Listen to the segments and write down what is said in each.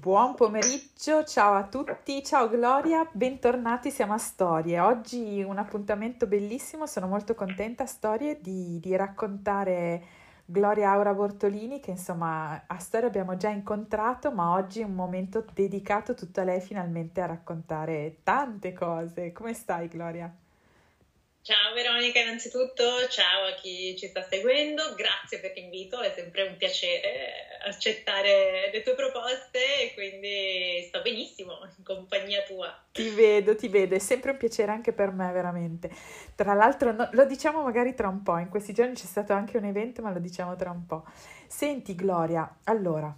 Buon pomeriggio, ciao a tutti, ciao Gloria, bentornati, siamo a Storie. Oggi un appuntamento bellissimo, sono molto contenta, Storie, di, di raccontare Gloria Aura Bortolini, che insomma a Storie abbiamo già incontrato, ma oggi è un momento dedicato tutto a lei finalmente a raccontare tante cose. Come stai Gloria? Ciao Veronica, innanzitutto ciao a chi ci sta seguendo, grazie per l'invito, è sempre un piacere accettare le tue proposte e quindi sto benissimo in compagnia tua. Ti vedo, ti vedo, è sempre un piacere anche per me veramente. Tra l'altro no, lo diciamo magari tra un po', in questi giorni c'è stato anche un evento ma lo diciamo tra un po'. Senti Gloria, allora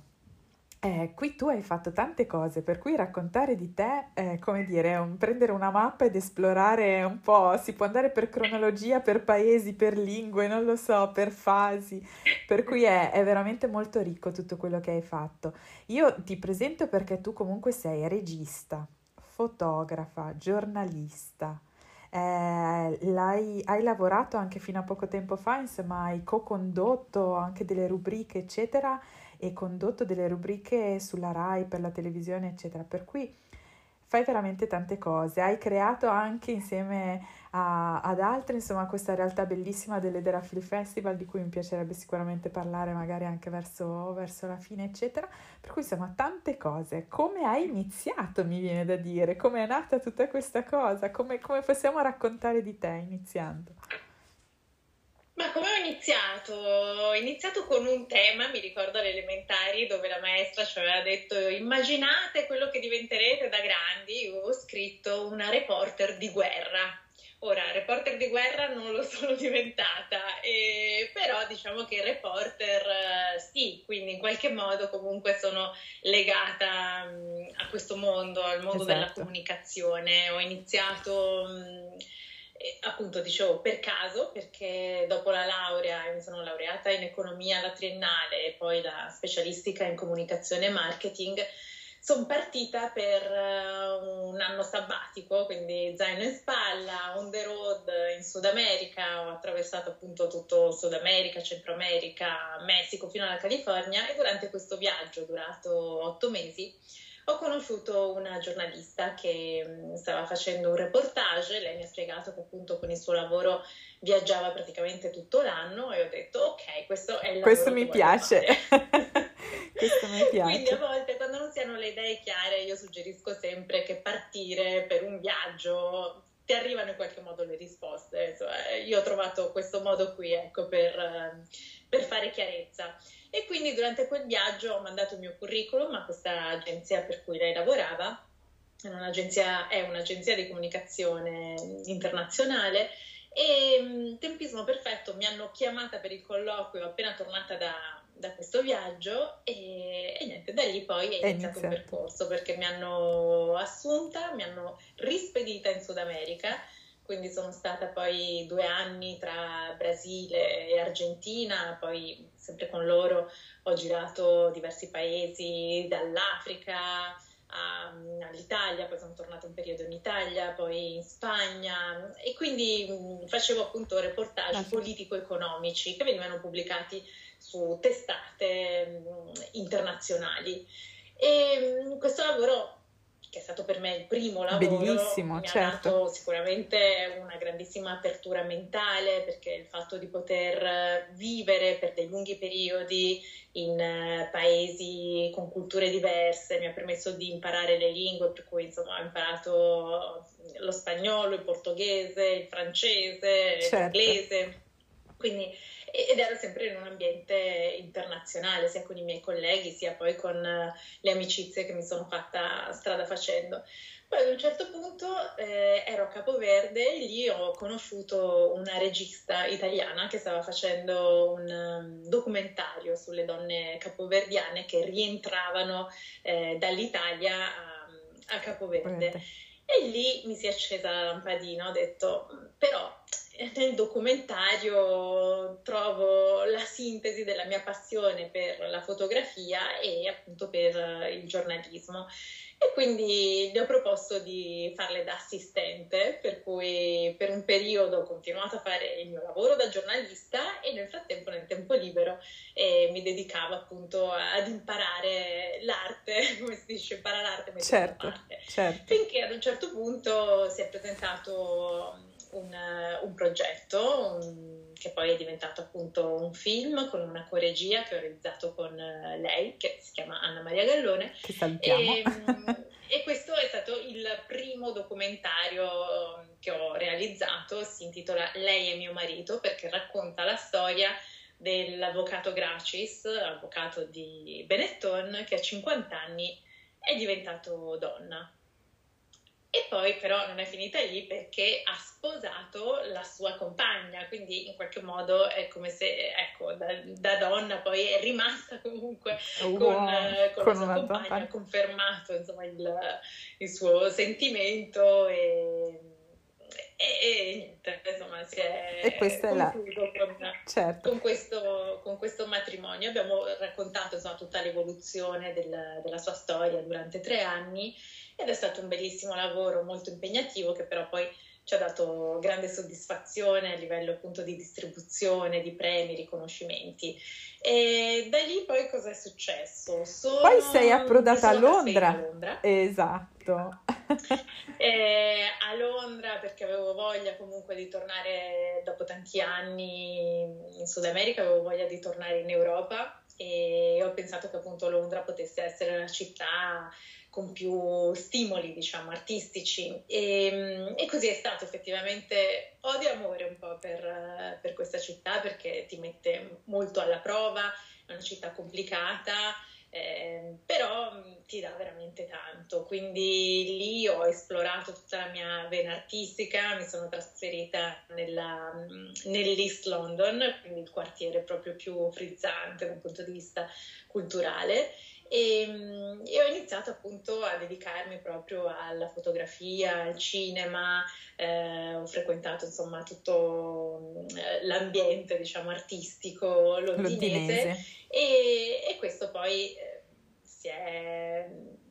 eh, qui tu hai fatto tante cose, per cui raccontare di te è come dire, un, prendere una mappa ed esplorare un po', si può andare per cronologia, per paesi, per lingue, non lo so, per fasi, per cui è, è veramente molto ricco tutto quello che hai fatto. Io ti presento perché tu comunque sei regista, fotografa, giornalista, eh, hai lavorato anche fino a poco tempo fa, insomma hai co-condotto anche delle rubriche, eccetera e condotto delle rubriche sulla RAI per la televisione, eccetera. Per cui fai veramente tante cose. Hai creato anche insieme a, ad altri, insomma, questa realtà bellissima dell'Edera Film Festival, di cui mi piacerebbe sicuramente parlare magari anche verso, verso la fine, eccetera. Per cui, insomma, tante cose. Come hai iniziato, mi viene da dire? Come è nata tutta questa cosa? Come, come possiamo raccontare di te iniziando? Ma come ho iniziato? Ho iniziato con un tema, mi ricordo alle elementari, dove la maestra ci aveva detto immaginate quello che diventerete da grandi. Io ho scritto una reporter di guerra. Ora, reporter di guerra non lo sono diventata, eh, però diciamo che reporter eh, sì, quindi in qualche modo comunque sono legata mh, mm, a questo mondo, al mondo esatto. della comunicazione. Ho iniziato... Mh, appunto dicevo per caso perché dopo la laurea mi sono laureata in economia alla triennale e poi la specialistica in comunicazione e marketing sono partita per uh, un anno sabbatico, quindi zaino in spalla, on the road in Sud America, ho attraversato appunto tutto Sud America, Centro America, Messico fino alla California e durante questo viaggio durato otto mesi ho conosciuto una giornalista che mm, stava facendo un reportage, lei mi ha spiegato che appunto con il suo lavoro viaggiava praticamente tutto l'anno e ho detto ok, questo è il lavoro Questo mi piace. questo mi piace. Quindi a volte quando non si hanno le idee chiare io suggerisco sempre che partire per un viaggio ti arrivano in qualche modo le risposte. Insomma, io ho trovato questo modo qui ecco, per, per fare chiarezza. E quindi durante quel viaggio ho mandato il mio curriculum a questa agenzia per cui lei lavorava, un'agenzia, è un'agenzia di comunicazione internazionale e mm, tempismo perfetto, mi hanno chiamata per il colloquio appena tornata da, da questo viaggio e, e, niente, da lì poi è, è iniziato, iniziato un percorso perché mi hanno assunta, mi hanno rispedita in Sud America quindi sono stata poi due anni tra Brasile e Argentina, poi sempre con loro ho girato diversi paesi, dall'Africa all'Italia, poi sono tornata un periodo in Italia, poi in Spagna e quindi facevo appunto reportage politico-economici che venivano pubblicati su testate internazionali. E questo lavoro che è stato per me il primo lavoro, Bellissimo, mi certo. ha dato sicuramente una grandissima apertura mentale perché il fatto di poter vivere per dei lunghi periodi in uh, paesi con culture diverse mi ha permesso di imparare le lingue, per cui insomma ho imparato lo spagnolo, il portoghese, il francese, certo. l'inglese. Quindi ed ero sempre in un ambiente internazionale, sia con i miei colleghi, sia poi con eh, le amicizie che mi sono fatta strada facendo. Poi ad un certo punto eh, ero a Capoverde e lì ho conosciuto una regista italiana che stava facendo un um, documentario sulle donne capoverdiane che rientravano eh, dall'Italia a, a Capoverde. E lì mi si è accesa la lampadina, ho detto, però nel documentario trovo la sintesi della mia passione per la fotografia e appunto per il giornalismo. E quindi gli ho proposto di farle da assistente, per cui per un periodo ho continuato a fare il mio lavoro da giornalista e nel frattempo nel tempo libero eh, mi dedicavo appunto ad imparare l'arte, come si dice, imparare l'arte certo, certo. Finché ad un certo punto si è presentato un, un progetto un, che poi è diventato appunto un film con una coregia che ho realizzato con eh, lei, che si chiama Anna Maria Gallone. Che salutiamo. E, e questo è stato il primo documentario che ho realizzato, si intitola Lei e mio marito, perché racconta la storia dell'avvocato Gracis, avvocato di Benetton, che a 50 anni è diventato donna. E poi però non è finita lì perché ha sposato la sua compagna, quindi in qualche modo è come se, ecco, da, da donna poi è rimasta comunque oh, con, eh, con, con, la sua compagna, ha confermato insomma il, il suo sentimento e, e, e, niente, insomma, si è e è la... con, certo. con, questo, con, questo, matrimonio. Abbiamo raccontato insomma, tutta l'evoluzione del, della sua storia durante tre anni ed è stato un bellissimo lavoro, molto impegnativo, che però poi ci ha dato grande soddisfazione a livello appunto di distribuzione, di premi, riconoscimenti. E da lì poi cosa è successo? Sono... Poi sei approdata a Londra. a Londra. Esatto. eh, a Londra perché avevo voglia comunque di tornare dopo tanti anni in Sud America, avevo voglia di tornare in Europa e ho pensato che appunto Londra potesse essere una città con più stimoli, diciamo, artistici. E, e, così è stato effettivamente odio amore un po' per, per, questa città perché ti mette molto alla prova, è una città complicata, eh, però ti dà veramente tanto. Quindi lì ho esplorato tutta la mia vena artistica, mi sono trasferita nella, nell'East London, quindi il quartiere proprio più frizzante dal punto di vista culturale e, mm, e, ho iniziato appunto a dedicarmi proprio alla fotografia, al cinema, eh, ho frequentato insomma tutto mm, l'ambiente diciamo artistico londinese, E, e, questo poi eh, si è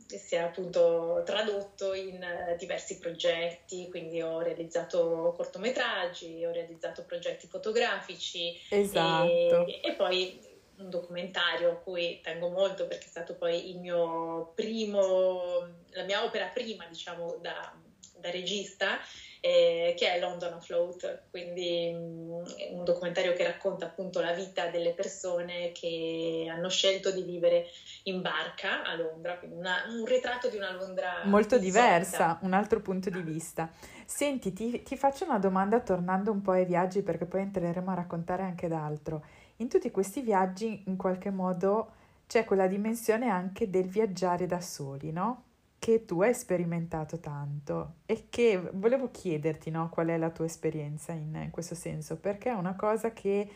si è appunto tradotto in diversi progetti, quindi ho realizzato cortometraggi, ho realizzato progetti fotografici. Esatto. e, e poi un documentario a cui tengo molto perché è stato poi il mio primo, la mia opera prima, diciamo, da, da regista, eh, che è London Afloat, quindi um, un documentario che racconta appunto la vita delle persone che hanno scelto di vivere in barca a Londra, quindi una, un ritratto di una Londra molto diversa, un altro punto di vista. Senti, ti, ti faccio una domanda tornando un po' ai viaggi perché poi entreremo a raccontare anche d'altro in tutti questi viaggi in qualche modo c'è quella dimensione anche del viaggiare da soli, no? Che tu hai sperimentato tanto e che volevo chiederti, no? Qual è la tua esperienza in, in questo senso, perché è una cosa che,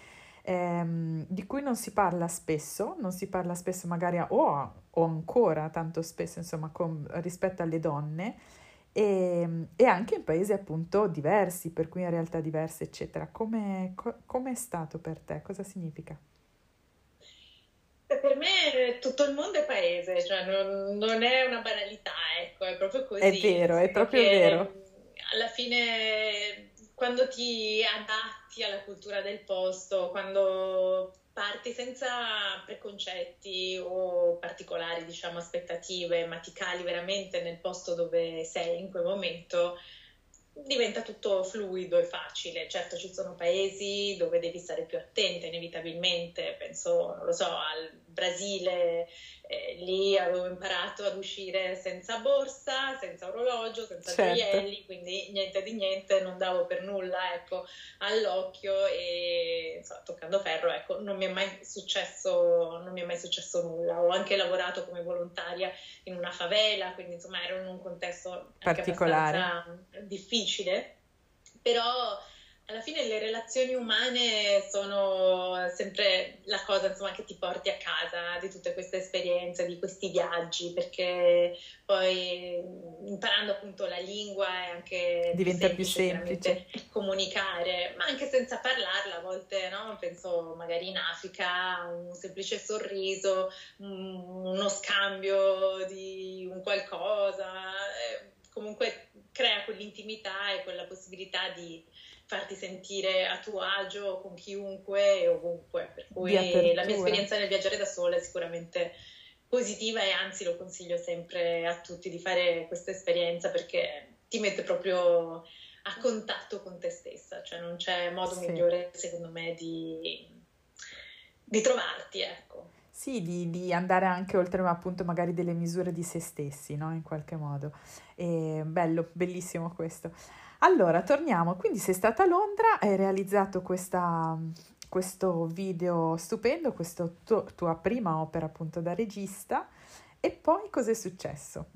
ehm, di cui non si parla spesso, non si parla spesso magari o, o ancora tanto spesso, insomma, con, rispetto alle donne, e, e, anche in paesi appunto diversi, per cui in realtà diverse, eccetera. Come co- è stato per te? Cosa significa? Per me tutto il mondo è paese, cioè non, non è una banalità, ecco, è proprio così. È vero, è proprio vero. Alla fine, quando ti adatti alla cultura del posto, quando parti senza preconcetti o particolari, diciamo, aspettative, ma ti cali veramente nel posto dove sei in quel momento, diventa tutto fluido e facile. Certo ci sono paesi dove devi stare più attenta inevitabilmente, penso, non lo so, al Brasile eh, lì avevo imparato ad uscire senza borsa, senza orologio, senza certo. gioielli, quindi niente di niente, non davo per nulla ecco, all'occhio e insomma, toccando ferro, ecco, non mi è mai successo, non mi è mai successo nulla. Ho anche lavorato come volontaria in una favela, quindi insomma ero in un contesto particolare, difficile, però alla fine le relazioni umane sono sempre la cosa insomma, che ti porti a casa di tutte queste esperienze, di questi viaggi, perché poi imparando appunto la lingua è anche diventa più semplice, più semplice. comunicare, ma anche senza parlarla a volte, no? penso magari in Africa un semplice sorriso, uno scambio di un qualcosa, eh, comunque crea quell'intimità e quella possibilità di farti sentire a tuo agio con chiunque e ovunque. Per cui la mia esperienza nel viaggiare da sola è sicuramente positiva e anzi lo consiglio sempre a tutti di fare questa esperienza perché ti mette proprio a contatto con te stessa, cioè non c'è modo sì. migliore secondo me di, di trovarti, ecco. Sì, di, di, andare anche oltre appunto magari delle misure di se stessi, no? In qualche modo. E bello, bellissimo questo. Allora, torniamo. Quindi sei stata a Londra, hai realizzato questa, questo video stupendo, questa tu, tua prima opera appunto da regista. E poi cos'è successo?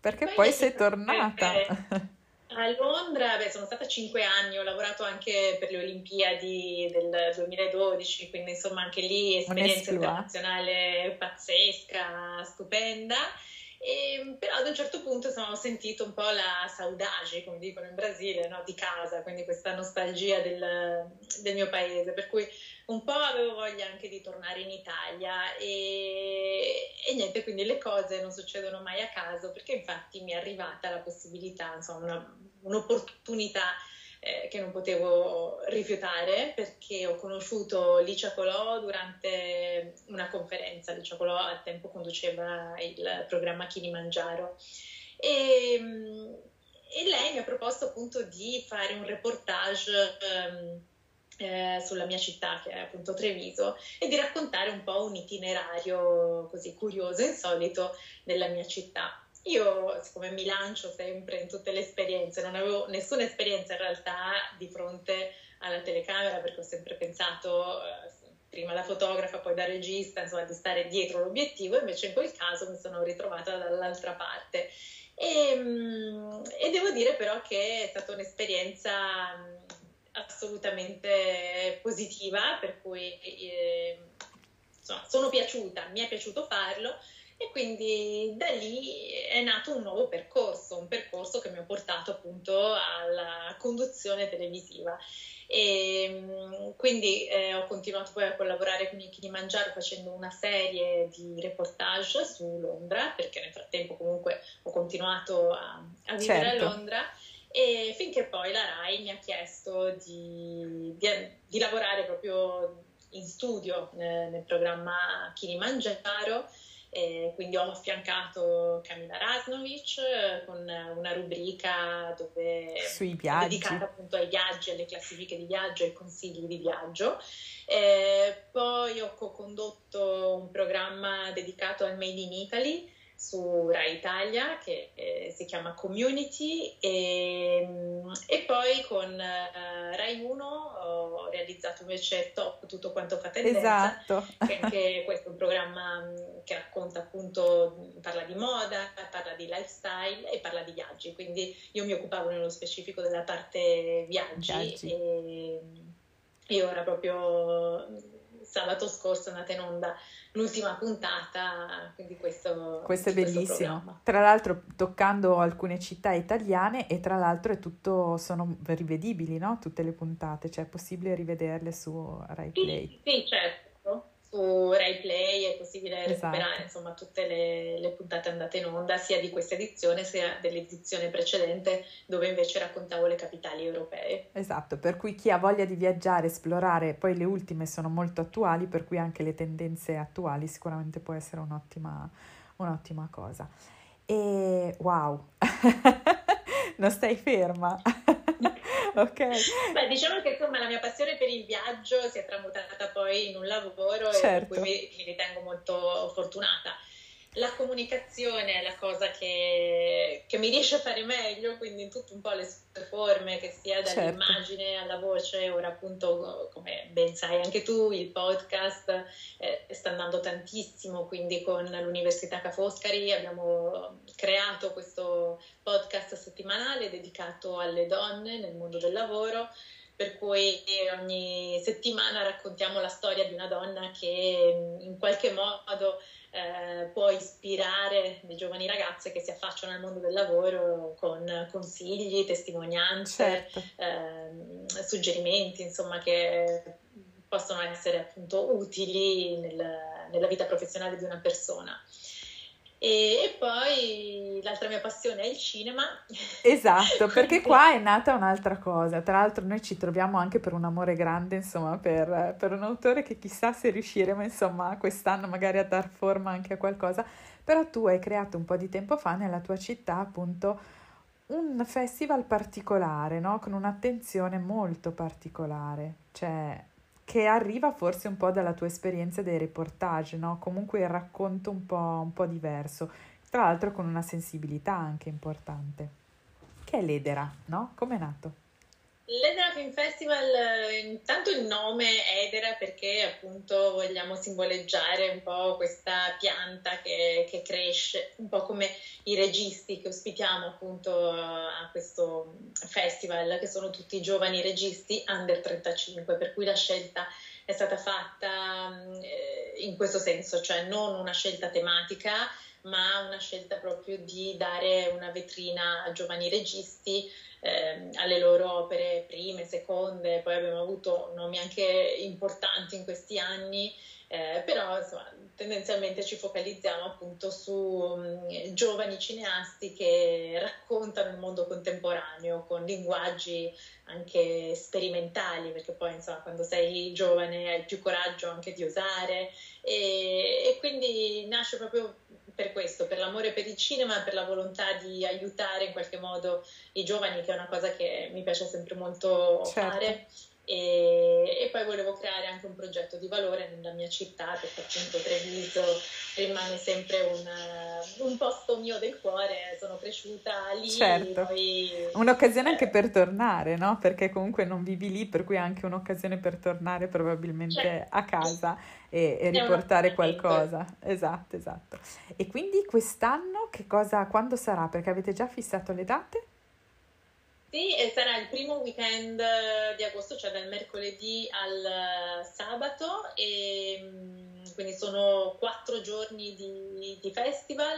Perché poi, poi sei tornata. A Londra, beh, sono stata cinque anni, ho lavorato anche per le Olimpiadi del 2012, quindi insomma anche lì esperienza internazionale pazzesca, stupenda. E, però ad un certo punto insomma, ho sentito un po' la saudade, come dicono in Brasile, no? di casa, quindi questa nostalgia del, del, mio paese, per cui un po' avevo voglia anche di tornare in Italia e, e, niente, quindi le cose non succedono mai a caso perché infatti mi è arrivata la possibilità, insomma una, un'opportunità eh, che non potevo rifiutare perché ho conosciuto Licia Colò durante una conferenza. Licia Colò al tempo conduceva il programma Kilimangiaro e, e lei mi ha proposto appunto di fare un reportage um, eh, sulla mia città, che è appunto Treviso, e di raccontare un po' un itinerario così curioso e insolito della mia città. Io, siccome mi lancio sempre in tutte le esperienze, non avevo nessuna esperienza in realtà di fronte alla telecamera perché ho sempre pensato, eh, prima da fotografa, poi da regista, insomma, di stare dietro l'obiettivo, invece in quel caso mi sono ritrovata dall'altra parte. E, mm, e devo dire però che è stata un'esperienza assolutamente positiva, per cui eh, insomma, sono piaciuta, mi è piaciuto farlo e quindi da lì è nato un nuovo percorso, un percorso che mi ha portato appunto alla conduzione televisiva. E quindi eh, ho continuato poi a collaborare con il Kilimangiaro facendo una serie di reportage su Londra, perché nel frattempo comunque ho continuato a, a vivere certo. a Londra. E finché poi la RAI mi ha chiesto di, di, di lavorare proprio in studio eh, nel programma Kilimangiaro e quindi ho affiancato Camilla Rasnovic eh, con una rubrica dove Sui viaggi. dedicata appunto ai viaggi, alle classifiche di viaggio, ai consigli di viaggio. E poi ho co-condotto un programma dedicato al Made in Italy su Rai Italia che eh, si chiama Community e, e poi con eh, Rai 1 ho realizzato invece Top Tutto quanto fa tendenza esatto. che anche questo è un programma mm, che racconta appunto parla di moda, parla di lifestyle e parla di viaggi quindi io mi occupavo nello specifico della parte viaggi, viaggi. E, e ora proprio sabato scorso è andata in onda l'ultima puntata, quindi questo, questo è bellissimo. Questo tra l'altro toccando alcune città italiane e tra l'altro è tutto, sono rivedibili, no? Tutte le puntate, cioè è possibile rivederle su Rai Play. Sì, sì certo su Rai Play è possibile esatto. recuperare insomma, tutte le, le, puntate andate in onda sia di questa edizione sia dell'edizione precedente dove invece raccontavo le capitali europee. Esatto, per cui chi ha voglia di viaggiare, esplorare, poi le ultime sono molto attuali, per cui anche le tendenze attuali sicuramente può essere un'ottima, un'ottima cosa. E wow, non stai ferma. ok. Beh, diciamo che insomma la mia passione per il viaggio si è tramutata poi in un lavoro certo. e cui mi, mi ritengo molto fortunata la comunicazione è la cosa che, che, mi riesce a fare meglio, quindi in tutte un po' le sue forme, che sia certo. dall'immagine certo. alla voce, ora appunto, come ben sai anche tu, il podcast eh, sta andando tantissimo, quindi con l'Università Ca' Foscari abbiamo creato questo podcast settimanale dedicato alle donne nel mondo del lavoro per cui ogni settimana raccontiamo la storia di una donna che in qualche modo eh, può ispirare le giovani ragazze che si affacciano al mondo del lavoro con consigli, testimonianze, certo. eh, suggerimenti, insomma, che possono essere appunto utili nel, nella vita professionale di una persona. E, e, poi l'altra mia passione è il cinema. Esatto, perché qua è nata un'altra cosa. Tra l'altro noi ci troviamo anche per un amore grande, insomma, per, per un autore che chissà se riusciremo, insomma, quest'anno magari a dar forma anche a qualcosa. Però tu hai creato un po' di tempo fa nella tua città, appunto, un festival particolare, no? Con un'attenzione molto particolare. Cioè, che arriva forse un po' dalla tua esperienza dei reportage, no? Comunque il racconto un po', un po' diverso, tra l'altro con una sensibilità anche importante. Che è l'Edera, no? Come è nato? L'Edera Film Festival, intanto il nome Perché appunto vogliamo simboleggiare un po' questa pianta che, che, cresce, un po' come i registi che ospitiamo appunto a questo festival, che sono tutti giovani registi under 35, per cui la scelta è stata fatta eh, in questo senso, cioè non una scelta tematica, ma una scelta proprio di dare una vetrina a giovani registi eh, alle loro opere prime, seconde, poi abbiamo avuto nomi anche importanti in questi anni, eh, però insomma, tendenzialmente ci focalizziamo appunto su um, giovani cineasti che raccontano il mondo contemporaneo con linguaggi anche sperimentali, perché poi insomma quando sei giovane hai più coraggio anche di osare. E, e quindi nasce proprio per questo, per l'amore per il cinema, per la volontà di aiutare in qualche modo i giovani, che è una cosa che mi piace sempre molto certo. fare. E, e, poi volevo creare anche un progetto di valore nella mia città, perché appunto Treviso rimane sempre un, un posto mio del cuore, sono cresciuta lì. Certo. Poi, un'occasione eh, anche per tornare, no? Perché comunque non vivi lì, per cui è anche un'occasione per tornare probabilmente certo. a casa e, e riportare qualcosa. Esatto, esatto. E quindi quest'anno che cosa, quando sarà? Perché avete già fissato le date? Sì, sarà il primo weekend di agosto, cioè dal mercoledì al sabato, e mm, quindi sono quattro giorni di, di festival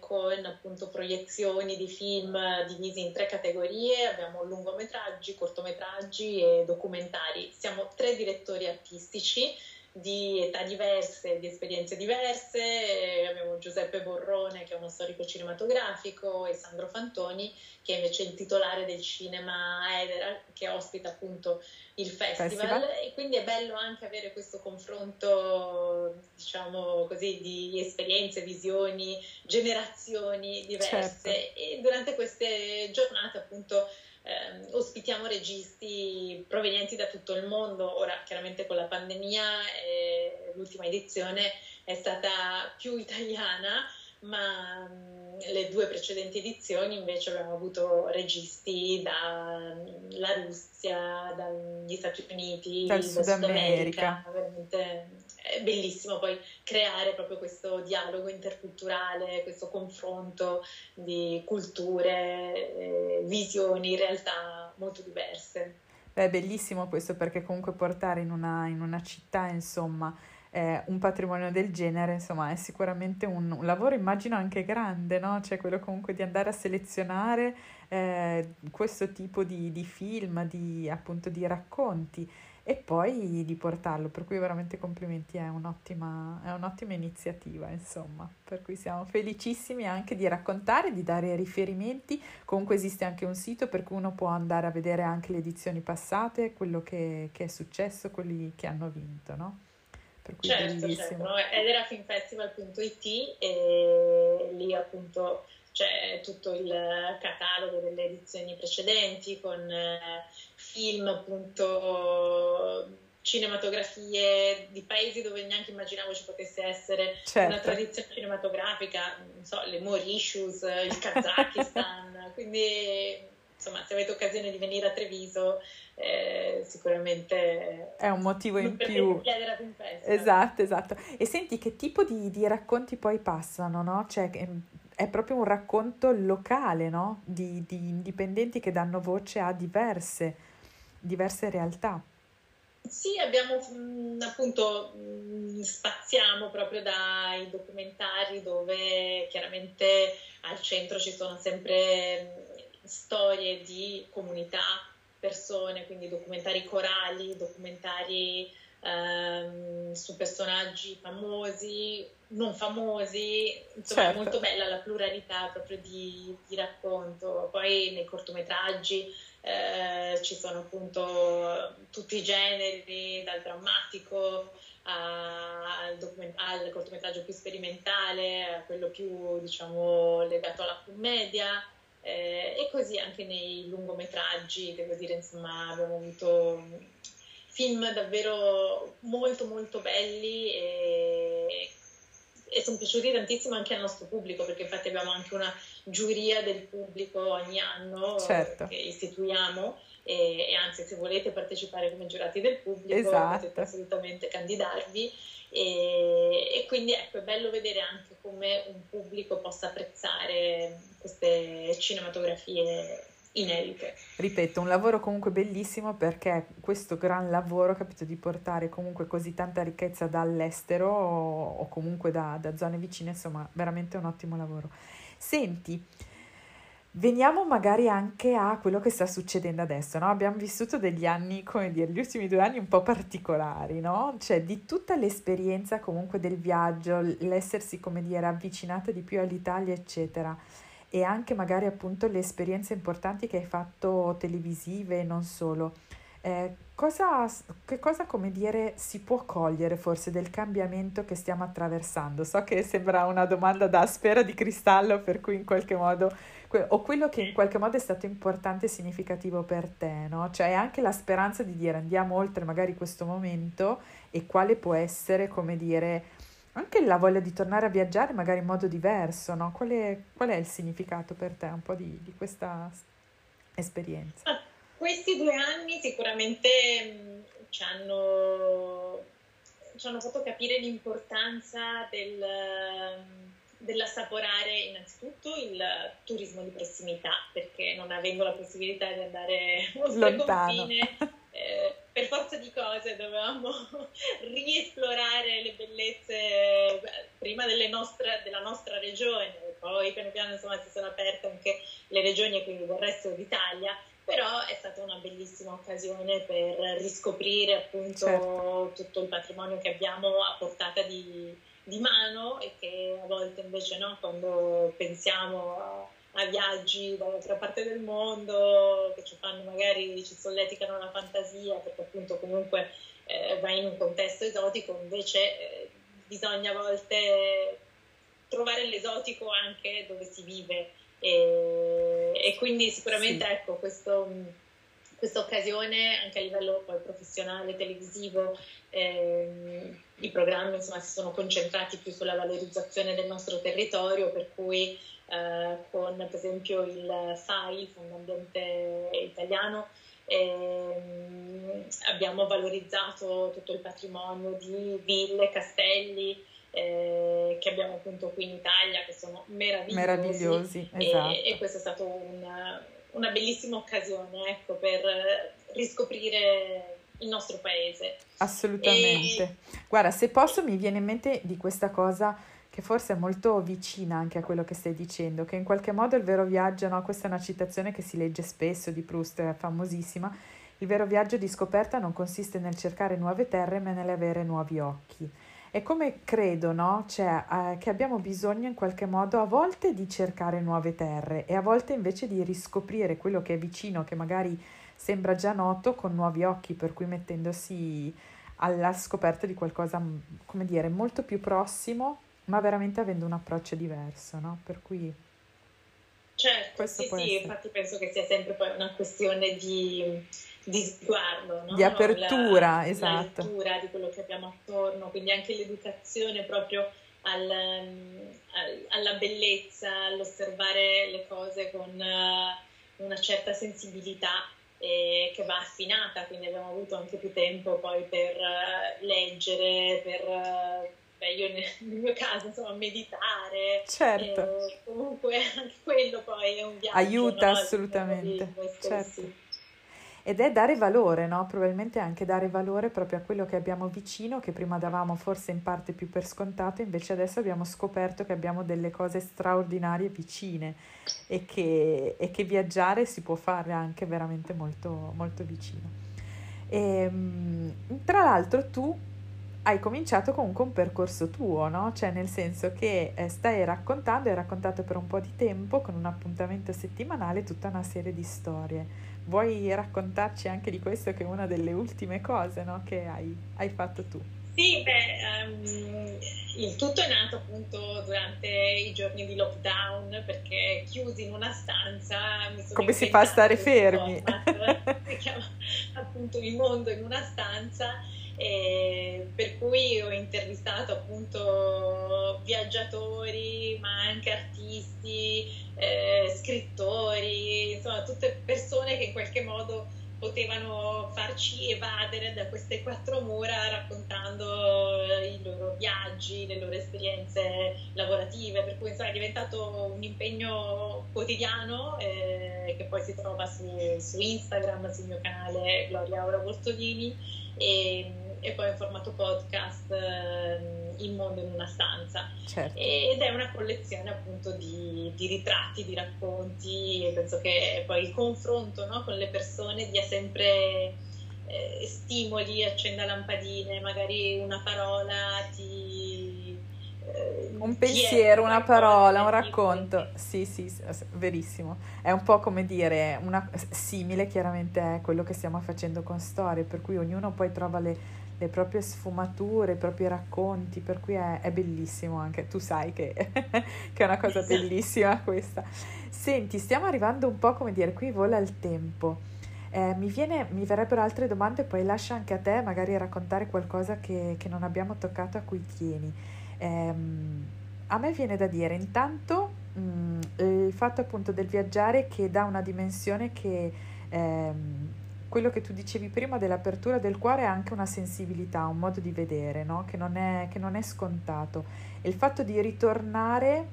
con appunto proiezioni di film divisi in tre categorie, abbiamo lungometraggi, cortometraggi e documentari. Siamo tre direttori artistici di età diverse, di esperienze diverse. Abbiamo Giuseppe Borrone, che è uno storico cinematografico, e Sandro Fantoni, che è invece il titolare del cinema Edera, che ospita appunto il festival. festival. E quindi è bello anche avere questo confronto, diciamo così, di esperienze, visioni, generazioni diverse. Certo. E durante queste giornate, appunto, eh, ospitiamo registi provenienti da tutto il mondo. Ora, chiaramente con la pandemia, eh, l'ultima edizione è stata più italiana, ma mh, le due precedenti edizioni invece abbiamo avuto registi dalla Russia, dagli Stati Uniti, dal Sud America. Veramente è bellissimo poi creare proprio questo dialogo interculturale, questo confronto di culture, eh, visioni, realtà molto diverse. Beh, è bellissimo questo perché comunque portare in una, in una città, insomma, eh, un patrimonio del genere, insomma, è sicuramente un, un, lavoro, immagino, anche grande, no? Cioè quello comunque di andare a selezionare eh, questo tipo di, di film, di, appunto, di racconti e poi di portarlo, per cui veramente complimenti, è un'ottima, è un'ottima iniziativa, insomma, per cui siamo felicissimi anche di raccontare, di dare riferimenti, comunque esiste anche un sito per cui uno può andare a vedere anche le edizioni passate, quello che, che è successo, quelli che hanno vinto, no? Per cui certo, bellissimo. certo, ed era filmfestival.it e lì appunto c'è tutto il catalogo delle edizioni precedenti con eh, film appunto cinematografie di paesi dove neanche immaginavo ci potesse essere certo. una tradizione cinematografica, non so, le Mauritius, il Kazakistan, quindi insomma se avete occasione di venire a Treviso eh, sicuramente è un motivo in più. Esatto, esatto. E senti che tipo di, di racconti poi passano, no? Cioè, è proprio un racconto locale, no? Di, di indipendenti che danno voce a diverse, diverse realtà. Sì, abbiamo mh, appunto mh, spaziamo proprio dai documentari dove chiaramente al centro ci sono sempre storie di comunità, persone, quindi documentari corali, documentari ehm, su personaggi famosi, non famosi, insomma certo. è molto bella la pluralità proprio di, di racconto. Poi nei cortometraggi eh, ci sono appunto tutti i generi, dal drammatico al, document- al cortometraggio più sperimentale, a quello più diciamo legato alla commedia. Eh, e così anche nei lungometraggi, devo dire, insomma, abbiamo avuto film davvero molto molto belli e, e sono piaciuti tantissimo anche al nostro pubblico perché infatti abbiamo anche una giuria del pubblico ogni anno certo. che istituiamo e, e, anzi se volete partecipare come giurati del pubblico esatto. potete assolutamente candidarvi e, e, quindi ecco è bello vedere anche come un pubblico possa apprezzare queste cinematografie inedite. Ripeto, un lavoro comunque bellissimo perché questo gran lavoro capito di portare comunque così tanta ricchezza dall'estero o, o comunque da, da, zone vicine, insomma, veramente un ottimo lavoro. Senti, veniamo magari anche a quello che sta succedendo adesso, no? Abbiamo vissuto degli anni, come dire, gli ultimi due anni un po' particolari, no? Cioè di tutta l'esperienza comunque del viaggio, l'essersi, come dire, avvicinata di più all'Italia, eccetera e anche magari appunto le esperienze importanti che hai fatto televisive e non solo. Eh, cosa, che cosa, come dire, si può cogliere forse del cambiamento che stiamo attraversando? So che sembra una domanda da sfera di cristallo, per cui in qualche modo, o quello che in qualche modo è stato importante e significativo per te, no? Cioè anche la speranza di dire andiamo oltre magari questo momento e quale può essere, come dire, anche la voglia di tornare a viaggiare magari in modo diverso, no? Qual è, qual è il significato per te un po' di, di questa esperienza? Ah, questi due anni sicuramente mh, mm, ci, hanno, ci hanno fatto capire l'importanza del, mm, dell'assaporare innanzitutto il turismo di prossimità, perché non avendo la possibilità di andare oltre confine... Eh, per forza di cose dovevamo riesplorare le bellezze prima nostre, della nostra regione, poi piano piano insomma si sono aperte anche le regioni e quindi del resto d'Italia, però è stata una bellissima occasione per riscoprire appunto certo. tutto il patrimonio che abbiamo a portata di, di mano e che a volte invece no, quando pensiamo a a viaggi dall'altra parte del mondo che ci fanno magari, ci solleticano la fantasia perché appunto comunque eh, vai in un contesto esotico, invece eh, bisogna a volte trovare l'esotico anche dove si vive e, e quindi sicuramente sì. ecco questo, questa occasione anche a livello poi professionale, televisivo, ehm, i programmi insomma si sono concentrati più sulla valorizzazione del nostro territorio per cui eh, con per esempio il FAI, il Fondo Ambiente Italiano, ehm, abbiamo valorizzato tutto il patrimonio di ville, castelli, eh, che abbiamo appunto qui in Italia, che sono meravigliosi. Meravigliosi, esatto. E, e questa è stata una, una bellissima occasione ecco, per riscoprire il nostro paese. Assolutamente. E... Guarda, se posso mi viene in mente di questa cosa che forse è molto vicina anche a quello che stai dicendo, che in qualche modo il vero viaggio, no? questa è una citazione che si legge spesso di Proust, è famosissima, il vero viaggio di scoperta non consiste nel cercare nuove terre ma nell'avere nuovi occhi. È come credo, no? Cioè, eh, che abbiamo bisogno in qualche modo a volte di cercare nuove terre e a volte invece di riscoprire quello che è vicino, che magari sembra già noto, con nuovi occhi, per cui mettendosi alla scoperta di qualcosa, come dire, molto più prossimo ma veramente avendo un approccio diverso, no? Per cui... Certo, sì, sì, essere. infatti penso che sia sempre poi una questione di, di sguardo, no? Di apertura, la, esatto. La lettura di quello che abbiamo attorno, quindi anche l'educazione proprio al, al, alla bellezza, all'osservare le cose con uh, una certa sensibilità eh, che va affinata, quindi abbiamo avuto anche più tempo poi per uh, leggere, per... Uh, beh, io nel, nel, mio caso, insomma, meditare. Certo. Eh, comunque anche quello poi è un viaggio. Aiuta no? assolutamente. Certo. Ed è dare valore, no? Probabilmente anche dare valore proprio a quello che abbiamo vicino, che prima davamo forse in parte più per scontato, invece adesso abbiamo scoperto che abbiamo delle cose straordinarie vicine e che, e che viaggiare si può fare anche veramente molto, molto vicino. E, ehm, tra l'altro tu hai cominciato comunque un percorso tuo, no? Cioè nel senso che eh, stai raccontando, hai raccontato per un po' di tempo con un appuntamento settimanale tutta una serie di storie. Vuoi raccontarci anche di questo che è una delle ultime cose no? che hai, hai, fatto tu? Sì, beh, um, il tutto è nato appunto durante i giorni di lockdown perché chiusi in una stanza come si fa a stare fermi? Format, si chiama appunto il mondo in una stanza eh, per cui ho intervistato appunto viaggiatori, ma anche artisti, eh, scrittori, insomma tutte persone che in qualche modo potevano farci evadere da queste quattro mura raccontando i loro viaggi, le loro esperienze lavorative, per cui insomma, è diventato un impegno quotidiano eh, che poi si trova su, su, Instagram, sul mio canale Gloria Aura Bortolini. E, e poi in formato podcast eh, Il mondo in una stanza. Certo. Ed è una collezione appunto di, di, ritratti, di racconti e penso che poi il confronto no, con le persone dia sempre eh, stimoli, accenda lampadine, magari una parola ti... Eh, un pensiero, una parola, un racconto, sì, sì, verissimo. È un po' come dire, una, simile chiaramente è quello che stiamo facendo con Storie, per cui ognuno poi trova le, le proprie sfumature, i propri racconti, per cui è, è bellissimo anche, tu sai che, che, è una cosa bellissima questa. Senti, stiamo arrivando un po' come dire, qui vola il tempo. Eh, mi, viene, mi verrebbero altre domande, poi lascio anche a te magari raccontare qualcosa che, che non abbiamo toccato a cui tieni. Eh, a me viene da dire intanto mh, mm, il fatto appunto del viaggiare che dà una dimensione che... Ehm, quello che tu dicevi prima dell'apertura del cuore è anche una sensibilità, un modo di vedere, no? che, non è, che non è scontato. E il fatto di ritornare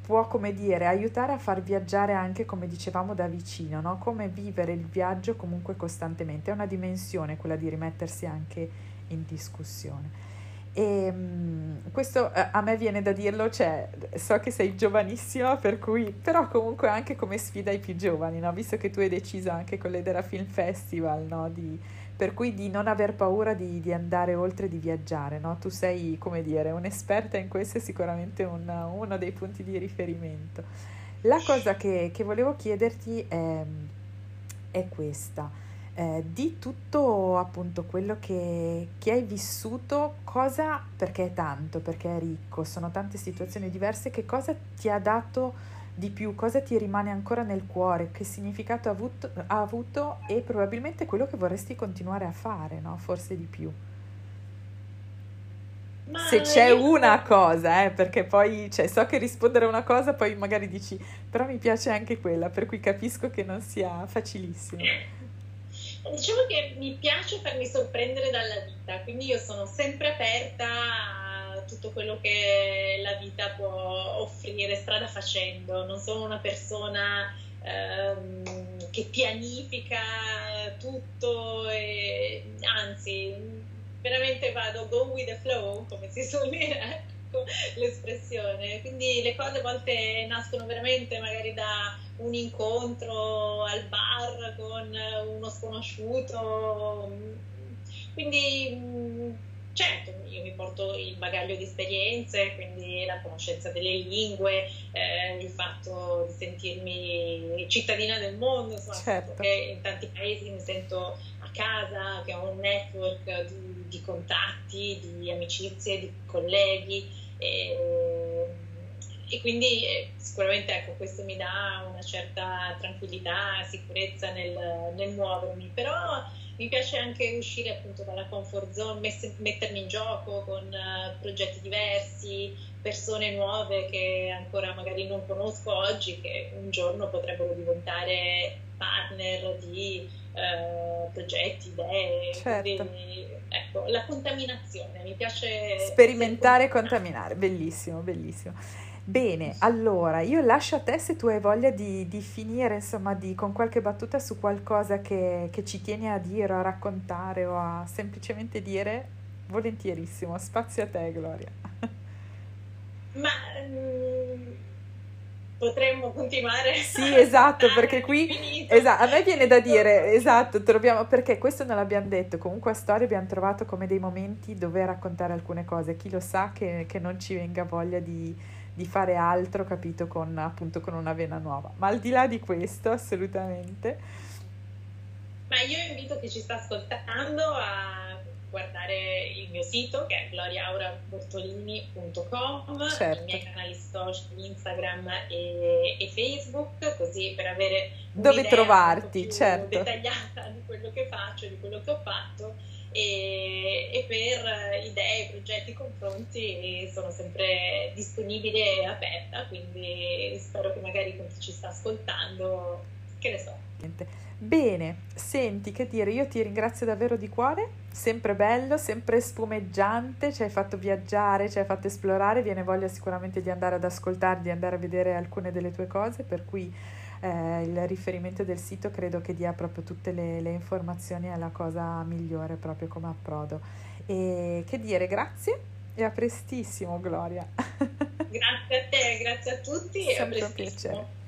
può, come dire, aiutare a far viaggiare anche, come dicevamo, da vicino, no? come vivere il viaggio comunque costantemente. È una dimensione quella di rimettersi anche in discussione. E mm, questo eh, a me viene da dirlo, cioè, so che sei giovanissima, per cui, però comunque anche come sfida ai più giovani, no? visto che tu hai deciso anche con l'Edera Film Festival, no? di, per cui di non aver paura di, di andare oltre, di viaggiare. No? Tu sei, come dire, un'esperta in questo è sicuramente un, uno dei punti di riferimento. La cosa che, che volevo chiederti è, è questa eh, di tutto appunto quello che, che, hai vissuto, cosa, perché è tanto, perché è ricco, sono tante situazioni diverse, che cosa ti ha dato di più, cosa ti rimane ancora nel cuore, che significato ha avuto, ha avuto e probabilmente quello che vorresti continuare a fare, no? Forse di più. Ma Se c'è io... una cosa, eh, perché poi cioè, so che rispondere a una cosa, poi magari dici, però mi piace anche quella, per cui capisco che non sia facilissimo. Diciamo che mi piace farmi sorprendere dalla vita, quindi io sono sempre aperta a tutto quello che la vita può offrire strada facendo, non sono una persona ehm, che pianifica tutto, e, anzi veramente vado go with the flow, come si suol dire ecco l'espressione. Quindi le cose a volte nascono veramente magari da un incontro al bar con uno sconosciuto. Quindi certo, io mi porto il bagaglio di esperienze, quindi la conoscenza delle lingue, eh, il fatto di sentirmi cittadina del mondo, insomma, certo. che in tanti paesi mi sento a casa, che ho un network di, di contatti, di amicizie, di colleghi. E, e quindi eh, sicuramente ecco, questo mi dà una certa tranquillità, sicurezza nel, nel, muovermi, però mi piace anche uscire appunto dalla comfort zone, mess- mettermi in gioco con uh, progetti diversi, persone nuove che ancora magari non conosco oggi, che un giorno potrebbero diventare partner di eh, progetti, idee. Certo. Quindi, ecco, la contaminazione, mi piace... Sperimentare e contaminare, bellissimo, bellissimo. Bene, allora io lascio a te se tu hai voglia di, di finire, insomma, di, con qualche battuta su qualcosa che, che ci tieni a dire o a raccontare o a semplicemente dire, volentierissimo, spazio a te Gloria. Ma mm, potremmo continuare. Sì, esatto, perché qui esatto, a me viene da dire, esatto, troviamo perché questo non l'abbiamo detto, comunque a storia abbiamo trovato come dei momenti dove raccontare alcune cose, chi lo sa che, che non ci venga voglia di, di fare altro, capito, con appunto con una vena nuova. Ma al di là di questo, assolutamente. Ma io invito chi ci sta ascoltando a guardare il mio sito che è gloriaurabortolini.com, certo. i miei canali social Instagram e, e, Facebook, così per avere dove trovarti, certo. dettagliata di quello che faccio, di quello che ho fatto e, e per idee, progetti, confronti sono sempre disponibile e aperta, quindi spero che magari con chi ci sta ascoltando, che ne so. Bene, senti che dire, io ti ringrazio davvero di cuore, sempre bello, sempre spumeggiante, ci hai fatto viaggiare, ci hai fatto esplorare, viene voglia sicuramente di andare ad ascoltare, di andare a vedere alcune delle tue cose, per cui eh, il riferimento del sito credo che dia proprio tutte le, le informazioni, è la cosa migliore proprio come approdo. E che dire, grazie e a prestissimo Gloria. Grazie a te, grazie a tutti Sempre e a prestissimo.